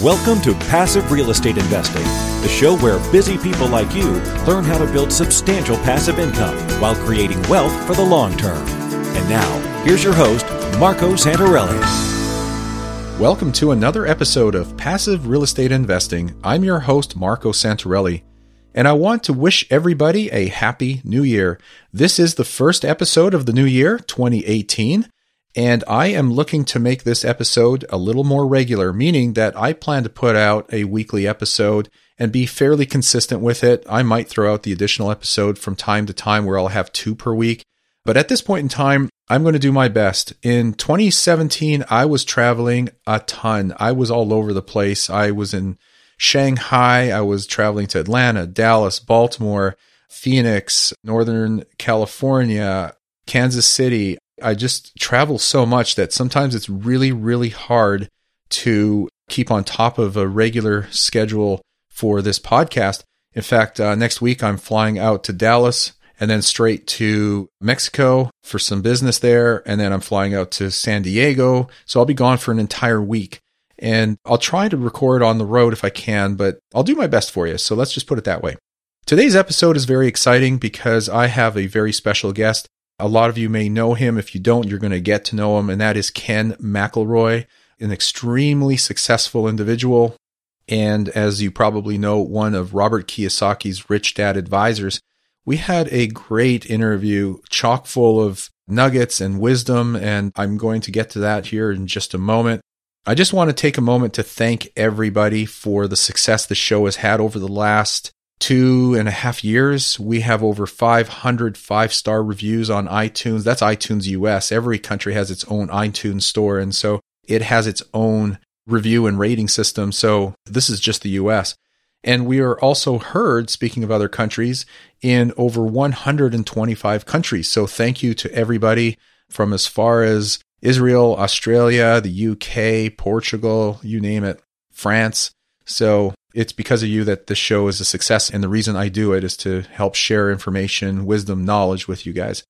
Welcome to Passive Real Estate Investing, the show where busy people like you learn how to build substantial passive income while creating wealth for the long term. And now, here's your host, Marco Santarelli. Welcome to another episode of Passive Real Estate Investing. I'm your host, Marco Santarelli, and I want to wish everybody a happy new year. This is the first episode of the new year, 2018. And I am looking to make this episode a little more regular, meaning that I plan to put out a weekly episode and be fairly consistent with it. I might throw out the additional episode from time to time where I'll have two per week. But at this point in time, I'm going to do my best. In 2017, I was traveling a ton. I was all over the place. I was in Shanghai. I was traveling to Atlanta, Dallas, Baltimore, Phoenix, Northern California, Kansas City. I just travel so much that sometimes it's really, really hard to keep on top of a regular schedule for this podcast. In fact, uh, next week I'm flying out to Dallas and then straight to Mexico for some business there. And then I'm flying out to San Diego. So I'll be gone for an entire week. And I'll try to record on the road if I can, but I'll do my best for you. So let's just put it that way. Today's episode is very exciting because I have a very special guest. A lot of you may know him. If you don't, you're going to get to know him, and that is Ken McElroy, an extremely successful individual. And as you probably know, one of Robert Kiyosaki's Rich Dad advisors. We had a great interview, chock full of nuggets and wisdom, and I'm going to get to that here in just a moment. I just want to take a moment to thank everybody for the success the show has had over the last two and a half years, we have over 500 five star reviews on iTunes. That's iTunes US. Every country has its own iTunes store. And so it has its own review and rating system. So this is just the US. And we are also heard, speaking of other countries, in over 125 countries. So thank you to everybody from as far as Israel, Australia, the UK, Portugal, you name it, France. So it's because of you that this show is a success. And the reason I do it is to help share information, wisdom, knowledge with you guys.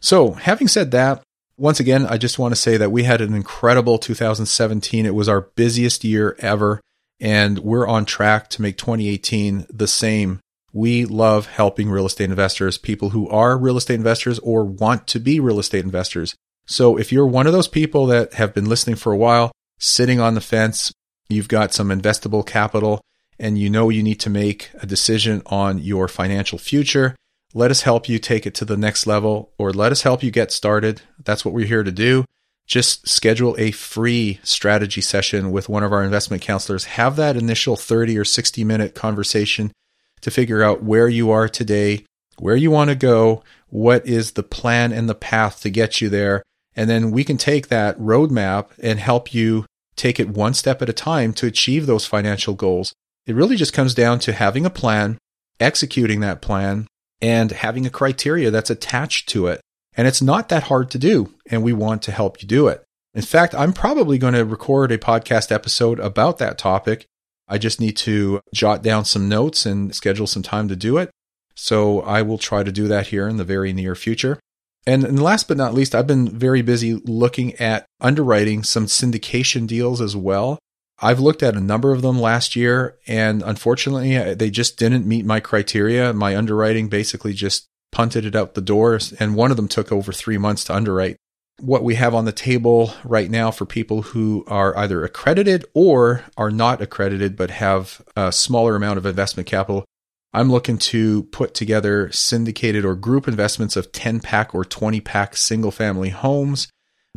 So, having said that, once again, I just want to say that we had an incredible 2017. It was our busiest year ever, and we're on track to make 2018 the same. We love helping real estate investors, people who are real estate investors or want to be real estate investors. So, if you're one of those people that have been listening for a while, sitting on the fence, you've got some investable capital, and you know you need to make a decision on your financial future, let us help you take it to the next level or let us help you get started. That's what we're here to do. Just schedule a free strategy session with one of our investment counselors. Have that initial 30 or 60 minute conversation to figure out where you are today, where you want to go, what is the plan and the path to get you there. And then we can take that roadmap and help you take it one step at a time to achieve those financial goals. It really just comes down to having a plan, executing that plan, and having a criteria that's attached to it. And it's not that hard to do, and we want to help you do it. In fact, I'm probably going to record a podcast episode about that topic. I just need to jot down some notes and schedule some time to do it. So I will try to do that here in the very near future. And, last but not least, I've been very busy looking at underwriting some syndication deals as well. I've looked at a number of them last year, and unfortunately, uh, they just didn't meet my criteria. My underwriting basically just punted it out the door, and one of them took over three months to underwrite. What we have on the table right now for people who are either accredited or are not accredited but have a smaller amount of investment capital, I'm looking to put together syndicated or group investments of 10 pack or 20 pack single family homes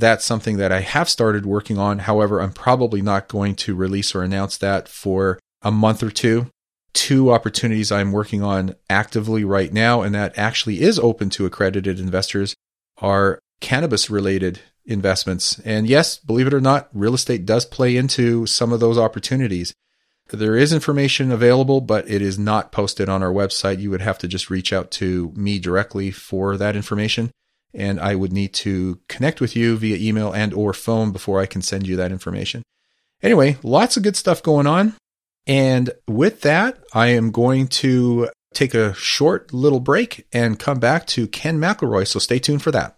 that's something that I have started working on. However, I'm probably not going to release or announce that for a month or two. Two opportunities I'm working on actively right now, and that actually is open to accredited investors, are cannabis related investments. And yes, believe it or not, real estate does play into some of those opportunities. There is information available, but it is not posted on our website. You would have to just reach out to me directly for that information and I would need to connect with you via email and or phone before I can send you that information. Anyway, lots of good stuff going on. And with that, I am going to take a short little break and come back to Ken McElroy. So stay tuned for that.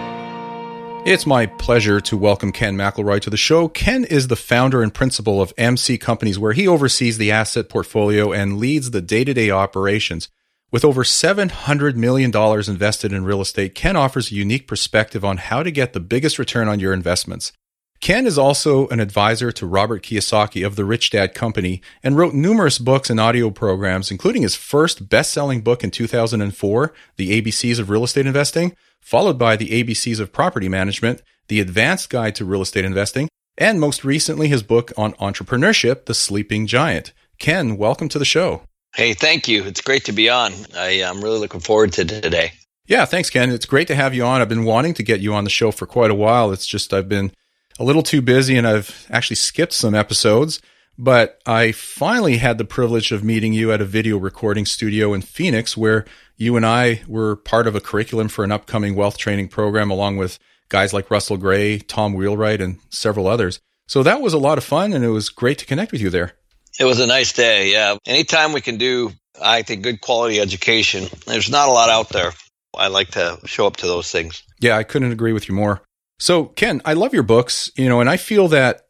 It's my pleasure to welcome Ken McElroy to the show. Ken is the founder and principal of MC Companies, where he oversees the asset portfolio and leads the day to day operations. With over $700 million invested in real estate, Ken offers a unique perspective on how to get the biggest return on your investments. Ken is also an advisor to Robert Kiyosaki of the Rich Dad Company and wrote numerous books and audio programs, including his first best selling book in 2004, The ABCs of Real Estate Investing followed by the ABCs of Property Management, The Advanced Guide to Real Estate Investing, and most recently his book on entrepreneurship, The Sleeping Giant. Ken, welcome to the show. Hey, thank you. It's great to be on. I, am really looking forward to today. Yeah, thanks, Ken. It's great to have you on. I've been wanting to get you on the show for quite a while. It's just I've been a little too busy and I've actually skipped some episodes. But I finally had the privilege of meeting you at a video recording studio in Phoenix where you and I were part of a curriculum for an upcoming wealth training program, along with guys like Russell Gray, Tom Wheelwright, and several others. So that was a lot of fun, and it was great to connect with you there. It was a nice day. Yeah. Anytime we can do, I think, good quality education, there's not a lot out there. I like to show up to those things. Yeah, I couldn't agree with you more. So, Ken, I love your books, you know, and I feel that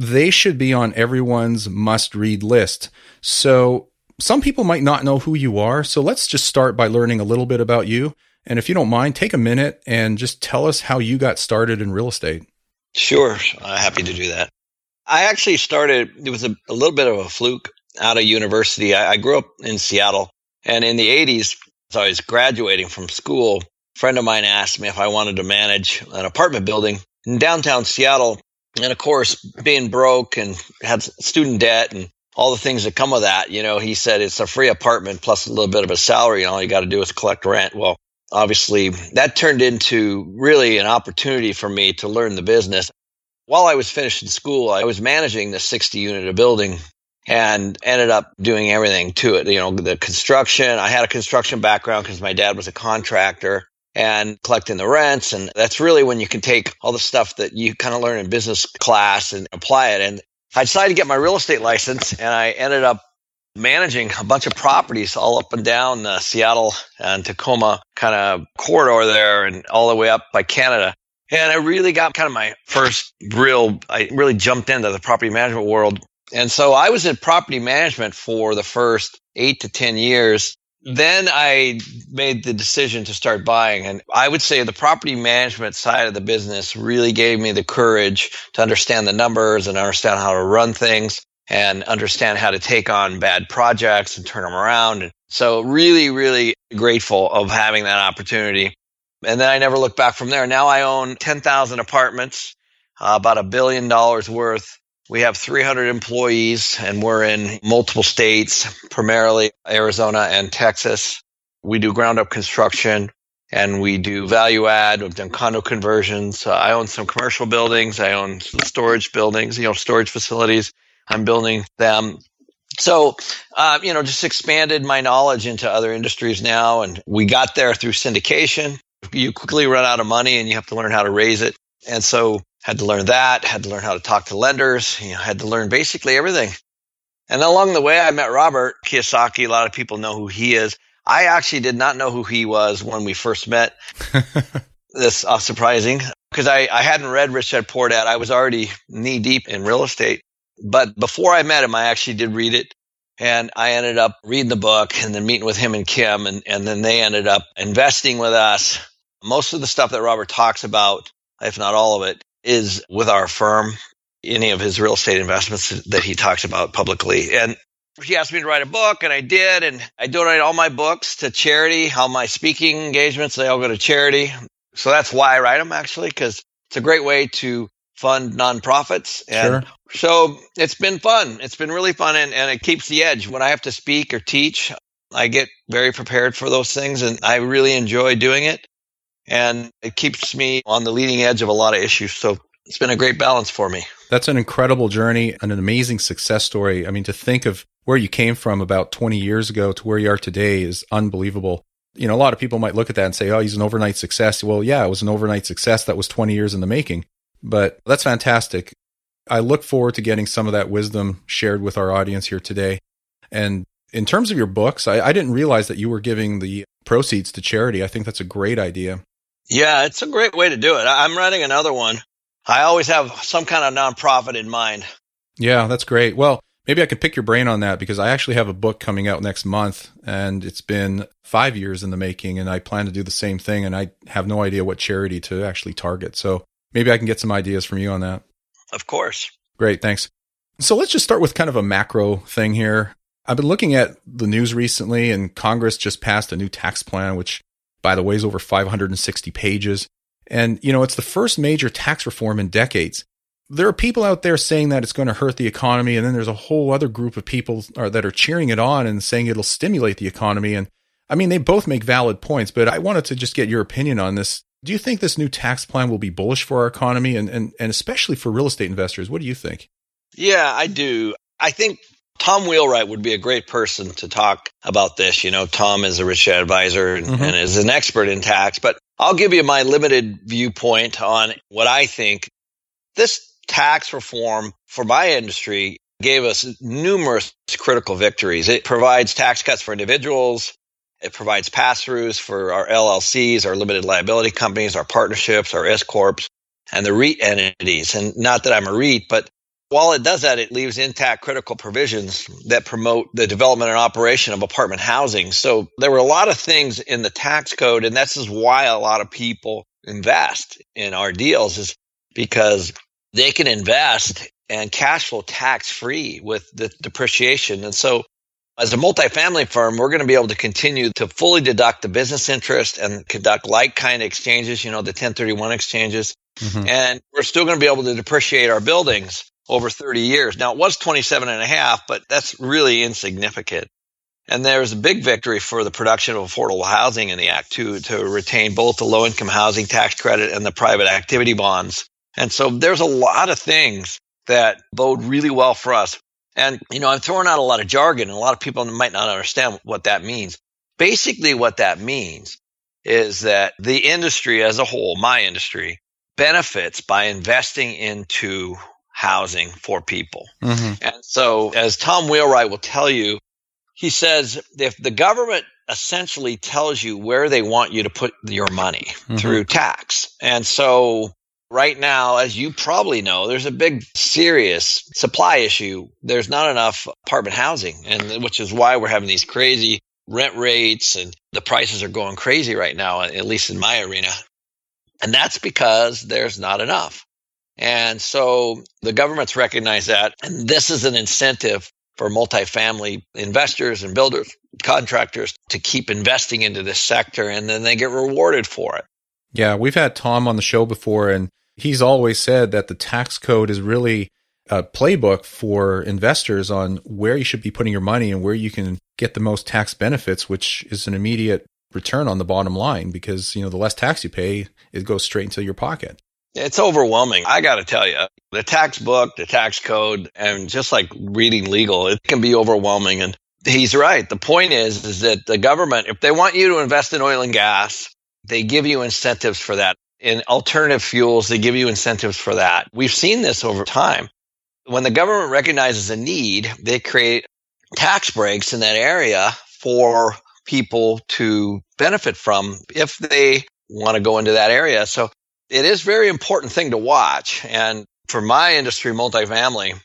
they should be on everyone's must read list. So, some people might not know who you are. So let's just start by learning a little bit about you. And if you don't mind, take a minute and just tell us how you got started in real estate. Sure. Uh, happy to do that. I actually started, it was a, a little bit of a fluke out of university. I, I, grew up in Seattle and in the 80s, as I was graduating from school, a friend of mine asked me if I wanted to manage an apartment building in downtown Seattle. And of course, being broke and had student debt and all the things that come with that. You know, he said it's a free apartment plus a little bit of a salary, and all you got to do is collect rent. Well, obviously, that turned into really an opportunity for me to learn the business. While I was finishing school, I was managing the 60 unit of building and ended up doing everything to it. You know, the construction, I had a construction background because my dad was a contractor and collecting the rents. And that's really when you can take all the stuff that you kind of learn in business class and apply it. And I decided to get my real estate license and I ended up managing a bunch of properties all up and down the Seattle and Tacoma kind of corridor there and all the way up by Canada. And I really got kind of my first real, I really jumped into the property management world. And so I was in property management for the first eight to 10 years then I made the decision to start buying. And I would say the property management side of the business really gave me the courage to understand the numbers and understand how to run things and understand how to take on bad projects and turn them around. And so really, really grateful of having that opportunity. And then I never looked back from there. Now I own 10,000 apartments, uh, about a billion dollars worth. We have 300 employees and we're in multiple states, primarily Arizona and Texas. We do ground up construction and we do value add. We've done condo conversions. Uh, I own some commercial buildings. I own storage buildings, you know, storage facilities. I'm building them. So, uh, you know, just expanded my knowledge into other industries now. And we got there through syndication. You quickly run out of money and you have to learn how to raise it. And so had to learn that, had to learn how to talk to lenders, you know, had to learn basically everything. And along the way, I met Robert Kiyosaki. A lot of people know who he is. I actually did not know who he was when we first met. That's uh, surprising because I, I hadn't read Rich Dad Poor Dad. I was already knee deep in real estate. But before I met him, I actually did read it. And I ended up reading the book and then meeting with him and Kim. And, and then they ended up investing with us. Most of the stuff that Robert talks about, if not all of it, is with our firm, any of his real estate investments that he talks about publicly. And he asked me to write a book and I did. And I donate all my books to charity, all my speaking engagements, they all go to charity. So that's why I write them actually, because it's a great way to fund nonprofits. And sure. so it's been fun. It's been really fun and, and it keeps the edge. When I have to speak or teach, I get very prepared for those things and I really enjoy doing it. And it keeps me on the leading edge of a lot of issues. So it's been a great balance for me. That's an incredible journey and an amazing success story. I mean, to think of where you came from about 20 years ago to where you are today is unbelievable. You know, a lot of people might look at that and say, oh, he's an overnight success. Well, yeah, it was an overnight success that was 20 years in the making, but that's fantastic. I look forward to getting some of that wisdom shared with our audience here today. And in terms of your books, I, I didn't realize that you were giving the proceeds to charity. I think that's a great idea. Yeah, it's a great way to do it. I'm writing another one. I always have some kind of nonprofit in mind. Yeah, that's great. Well, maybe I could pick your brain on that because I actually have a book coming out next month and it's been five years in the making and I plan to do the same thing and I have no idea what charity to actually target. So maybe I can get some ideas from you on that. Of course. Great. Thanks. So let's just start with kind of a macro thing here. I've been looking at the news recently and Congress just passed a new tax plan, which by the way is over 560 pages. And, you know, it's the first major tax reform in decades. There are people out there saying that it's going to hurt the economy. And then there's a whole other group of people are, that are cheering it on and saying it'll stimulate the economy. And I mean, they both make valid points, but I wanted to just get your opinion on this. Do you think this new tax plan will be bullish for our economy and, and, and especially for real estate investors? What do you think? Yeah, I do. I think Tom Wheelwright would be a great person to talk about this. You know, Tom is a rich advisor and, mm-hmm. and is an expert in tax, but I'll give you my limited viewpoint on what I think. This tax reform for my industry gave us numerous critical victories. It provides tax cuts for individuals. It provides pass throughs for our LLCs, our limited liability companies, our partnerships, our S Corps, and the REIT entities. And not that I'm a REIT, but while it does that, it leaves intact critical provisions that promote the development and operation of apartment housing. So there were a lot of things in the tax code, and this is why a lot of people invest in our deals is because they can invest and cash flow tax free with the depreciation. And so as a multifamily firm, we're going to be able to continue to fully deduct the business interest and conduct like kind exchanges, you know, the 1031 exchanges. Mm-hmm. And we're still going to be able to depreciate our buildings over 30 years. Now it was 27 and a half, but that's really insignificant. And there's a big victory for the production of affordable housing in the Act too, to retain both the low income housing tax credit and the private activity bonds. And so there's a lot of things that bode really well for us. And, you know, I'm throwing out a lot of jargon and a lot of people might not understand what that means. Basically, what that means is that the industry as a whole, my industry, benefits by investing into housing for people. Mm-hmm. And so, as Tom Wheelwright will tell you, he says if the government essentially tells you where they want you to put your money mm-hmm. through tax. And so, right now, as you probably know, there's a big, serious supply issue. There's not enough apartment housing, and which is why we're having these crazy rent rates and the prices are going crazy right now, at least in my arena. And that's because there's not enough. And so the government's recognized that. And this is an incentive for multifamily investors and builders, contractors to keep investing into this sector and then they get rewarded for it. Yeah, we've had Tom on the show before and he's always said that the tax code is really a playbook for investors on where you should be putting your money and where you can get the most tax benefits, which is an immediate return on the bottom line because, you know, the less tax you pay, it goes straight into your pocket. It's overwhelming. I got to tell you, the tax book, the tax code, and just like reading legal, it can be overwhelming. And he's right. The point is, is that the government, if they want you to invest in oil and gas, they give you incentives for that. In alternative fuels, they give you incentives for that. We've seen this over time. When the government recognizes a need, they create tax breaks in that area for people to benefit from if they want to go into that area. So it is very important thing to watch. And for my industry, multifamily,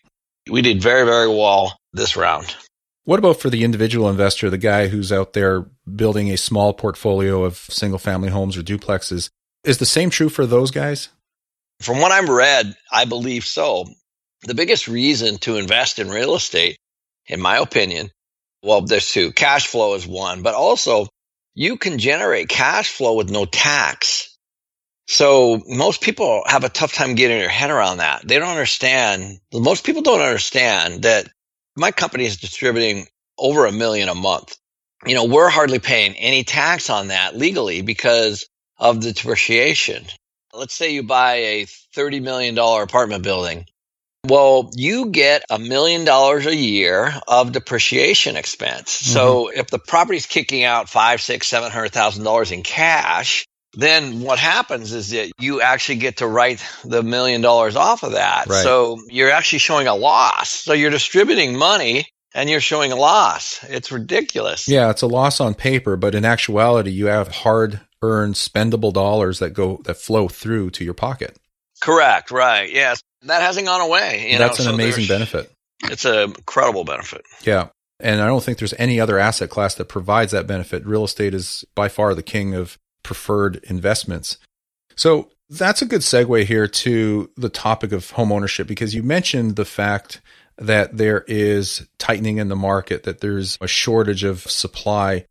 we did very, very well this round. What about for the individual investor, the guy who's out there building a small portfolio of single family homes or duplexes? Is the same true for those guys? From what I've read, I believe so. The biggest reason to invest in real estate, in my opinion, well, there's two. Cash flow is one, but also you can generate cash flow with no tax. So most people have a tough time getting their head around that. They don't understand. Most people don't understand that my company is distributing over a million a month. You know, we're hardly paying any tax on that legally because of the depreciation. Let's say you buy a $30 million apartment building. Well, you get a million dollars a year of depreciation expense. Mm-hmm. So if the property's kicking out five, six, seven hundred thousand dollars in cash, then what happens is that you actually get to write the million dollars off of that. Right. So you're actually showing a loss. So you're distributing money and you're showing a loss. It's ridiculous. Yeah, it's a loss on paper, but in actuality, you have hard earned spendable dollars that go that flow through to your pocket. Correct, right. Yes. That hasn't gone away. That's know? an so amazing benefit. It's an incredible benefit. Yeah. And I don't think there's any other asset class that provides that benefit. Real estate is by far the king of preferred investments. So that's a good segue here to the topic of home ownership because you mentioned the fact that there is tightening in the market, that there's a shortage of supply.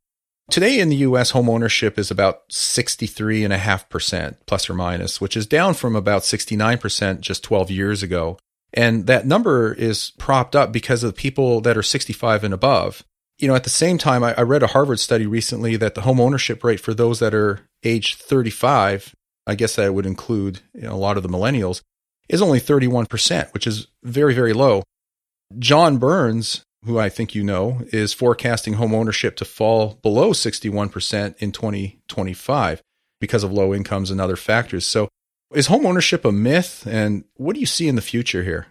Today in the US, home ownership is about 63.5% plus or minus, which is down from about 69% just 12 years ago. And that number is propped up because of people that are 65 and above you know, at the same time, I, I, read a Harvard study recently that the home ownership rate for those that are age 35, I guess that would include you know, a lot of the millennials, is only 31%, which is very, very low. John Burns, who I think you know, is forecasting home ownership to fall below 61% in 2025 because of low incomes and other factors. So, is home ownership a myth? And what do you see in the future here?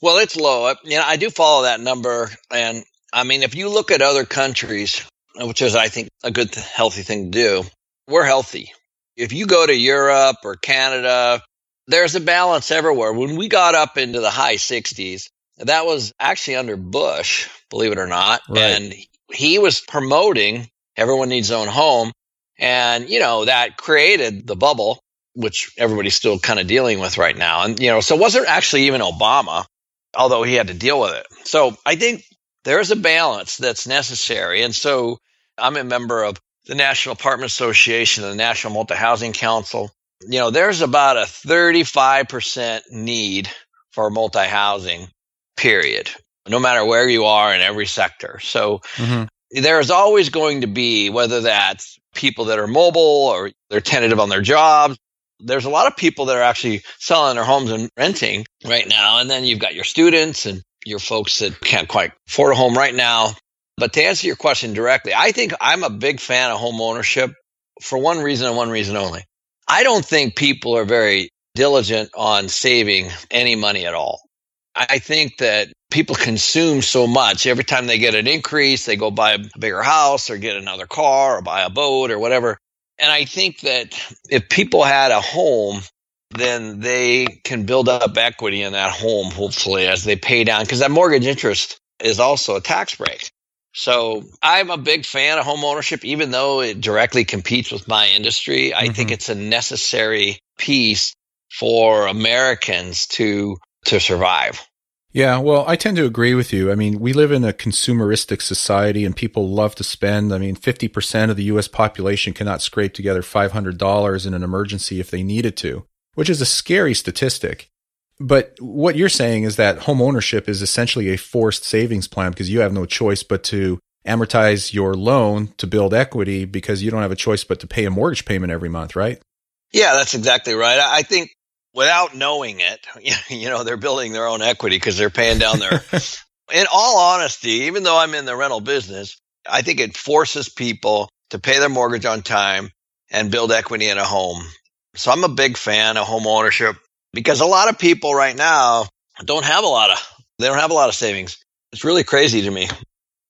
Well, it's low. You know, I do follow that number, and I mean, if you look at other countries, which is, I think, a good, healthy thing to do, we're healthy. If you go to Europe or Canada, there's a balance everywhere. When we got up into the high 60s, that was actually under Bush, believe it or not. Right. And he was promoting everyone needs their own home. And, you know, that created the bubble, which everybody's still kind of dealing with right now. And, you know, so it wasn't actually even Obama, although he had to deal with it. So I think there's a balance that's necessary. And so I'm a member of the National Apartment Association and the National Multi Housing Council. You know, there's about a 35% need for multi housing, period, no matter where you are in every sector. So mm-hmm. there's always going to be, whether that's people that are mobile or they're tentative on their jobs. There's a lot of people that are actually selling their homes and renting right now. And then you've got your students and your folks that can't quite afford a home right now. But to answer your question directly, I think I'm a big fan of home ownership for one reason and one reason only. I don't think people are very diligent on saving any money at all. I think that people consume so much. Every time they get an increase, they go buy a bigger house or get another car or buy a boat or whatever. And I think that if people had a home then they can build up equity in that home, hopefully, as they pay down, because that mortgage interest is also a tax break. So I'm a big fan of home ownership, even though it directly competes with my industry. I mm-hmm. think it's a necessary piece for Americans to to survive. Yeah, well, I tend to agree with you. I mean, we live in a consumeristic society and people love to spend. I mean, 50% of the US population cannot scrape together $500 in an emergency if they needed to which is a scary statistic. But what you're saying is that home ownership is essentially a forced savings plan because you have no choice but to amortize your loan to build equity because you don't have a choice but to pay a mortgage payment every month, right? Yeah, that's exactly right. I think without knowing it, you know, they're building their own equity because they're paying down their. in all honesty, even though I'm in the rental business, I think it forces people to pay their mortgage on time and build equity in a home so I'm a big fan of home ownership because a lot of people right now don't have a lot of they don't have a lot of savings. It's really crazy to me.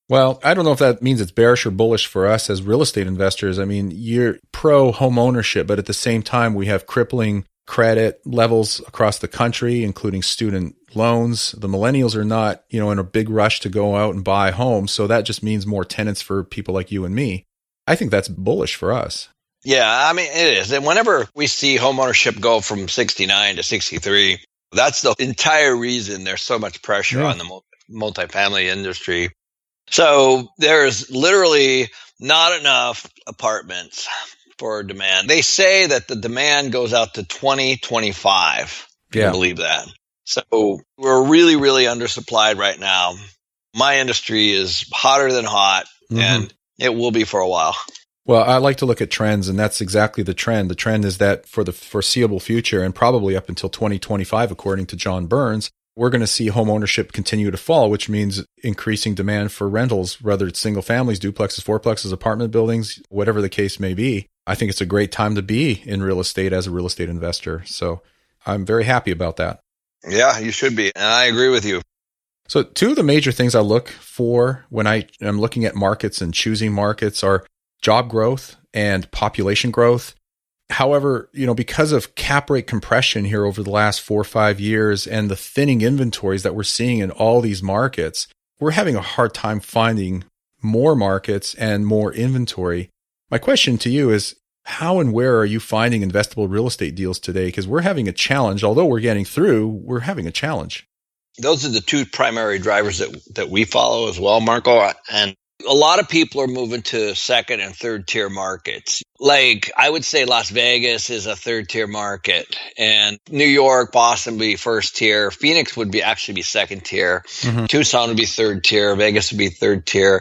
Well, I don't know if that means it's bearish or bullish for us as real estate investors. I mean, you're pro home ownership, but at the same time, we have crippling credit levels across the country, including student loans. The millennials are not, you know, in a big rush to go out and buy homes. So that just means more tenants for people like you and me. I think that's bullish for us. Yeah, I mean, it is. And whenever we see homeownership go from 69 to 63, that's the entire reason there's so much pressure yeah. on the multifamily industry. So there's literally not enough apartments for demand. They say that the demand goes out to 2025. Yeah. I believe that. So we're really, really undersupplied right now. My industry is hotter than hot mm-hmm. and it will be for a while. Well, I like to look at trends, and that's exactly the trend. The trend is that for the foreseeable future, and probably up until 2025, according to John Burns, we're going to see home ownership continue to fall, which means increasing demand for rentals, whether it's single families, duplexes, fourplexes, apartment buildings, whatever the case may be. I think it's a great time to be in real estate as a real estate investor. So I'm very happy about that. Yeah, you should be. And I agree with you. So, two of the major things I look for when I am looking at markets and choosing markets are job growth and population growth. However, you know, because of cap rate compression here over the last four or five years and the thinning inventories that we're seeing in all these markets, we're having a hard time finding more markets and more inventory. My question to you is how and where are you finding investable real estate deals today? Because we're having a challenge. Although we're getting through, we're having a challenge. Those are the two primary drivers that, that we follow as well, Marco. And a lot of people are moving to second and third tier markets. Like I would say Las Vegas is a third tier market and New York, Boston would be first tier. Phoenix would be actually be second tier. Mm-hmm. Tucson would be third tier. Vegas would be third tier.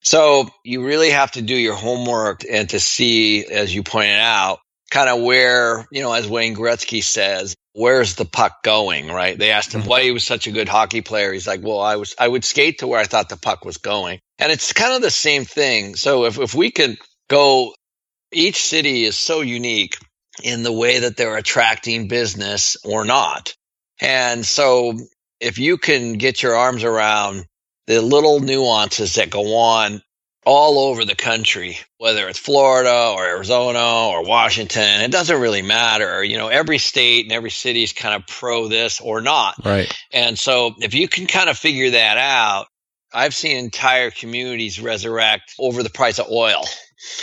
So you really have to do your homework and to see, as you pointed out, kind of where, you know, as Wayne Gretzky says, where's the puck going, right? They asked him mm-hmm. why he was such a good hockey player. He's like, well, I was, I would skate to where I thought the puck was going. And it's kind of the same thing. So if, if we could go, each city is so unique in the way that they're attracting business or not. And so if you can get your arms around the little nuances that go on all over the country, whether it's Florida or Arizona or Washington, it doesn't really matter. You know, every state and every city is kind of pro this or not. Right. And so if you can kind of figure that out, I've seen entire communities resurrect over the price of oil.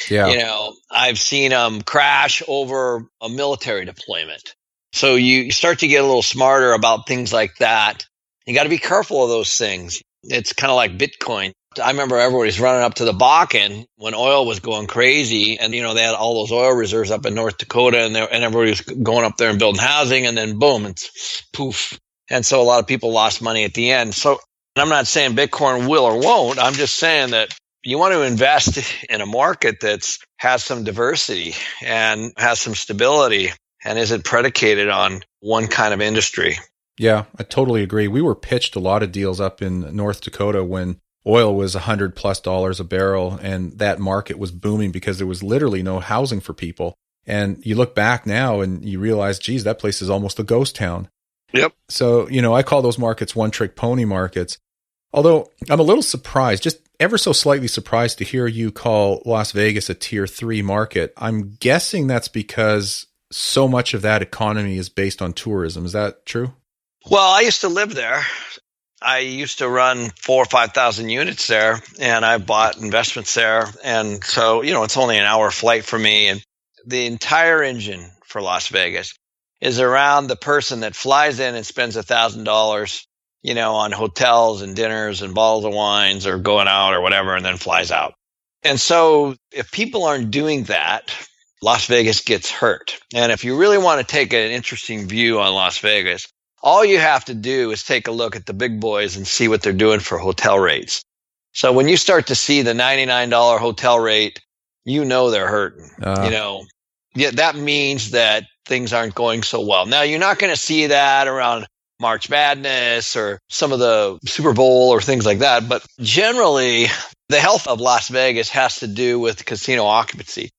Yeah. You know, I've seen them crash over a military deployment. So you start to get a little smarter about things like that. You got to be careful of those things it's kind of like Bitcoin. I remember everybody's running up to the Bakken when oil was going crazy, and you know they had all those oil reserves up in North Dakota, and and everybody was going up there and building housing, and then boom, it's poof. And so a lot of people lost money at the end. So I'm not saying Bitcoin will or won't. I'm just saying that you want to invest in a market that's has some diversity and has some stability and isn't predicated on one kind of industry. Yeah, I totally agree. We were pitched a lot of deals up in North Dakota when oil was a hundred plus dollars a barrel and that market was booming because there was literally no housing for people. And you look back now and you realize, geez, that place is almost a ghost town. Yep. So, you know, I call those markets one trick pony markets. Although I'm a little surprised, just ever so slightly surprised to hear you call Las Vegas a tier three market. I'm guessing that's because so much of that economy is based on tourism. Is that true? Well, I used to live there. I used to run four or 5,000 units there and I bought investments there. And so, you know, it's only an hour flight for me. And the entire engine for Las Vegas is around the person that flies in and spends a thousand dollars, you know, on hotels and dinners and bottles of wines or going out or whatever, and then flies out. And so if people aren't doing that, Las Vegas gets hurt. And if you really want to take an interesting view on Las Vegas, all you have to do is take a look at the big boys and see what they're doing for hotel rates. So when you start to see the $99 hotel rate, you know they're hurting. Uh, you know, yeah, that means that things aren't going so well. Now you're not going to see that around March Madness or some of the Super Bowl or things like that. But generally, the health of Las Vegas has to do with casino occupancy.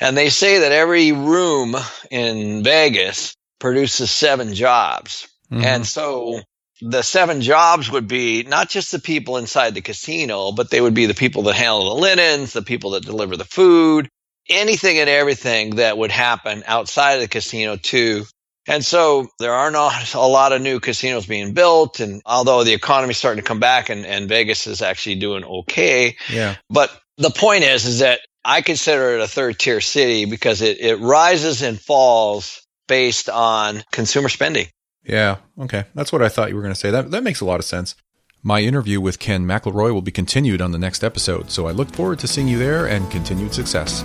And they say that every room in Vegas produces seven jobs. Mm-hmm. And so the seven jobs would be not just the people inside the casino, but they would be the people that handle the linens, the people that deliver the food, anything and everything that would happen outside of the casino too. And so there are not a lot of new casinos being built. And although the economy's starting to come back and, and Vegas is actually doing okay. Yeah. But the point is, is that I consider it a third tier city because it, it rises and falls based on consumer spending. Yeah, okay. That's what I thought you were going to say. That, that makes a lot of sense. My interview with Ken McElroy will be continued on the next episode, so I look forward to seeing you there and continued success.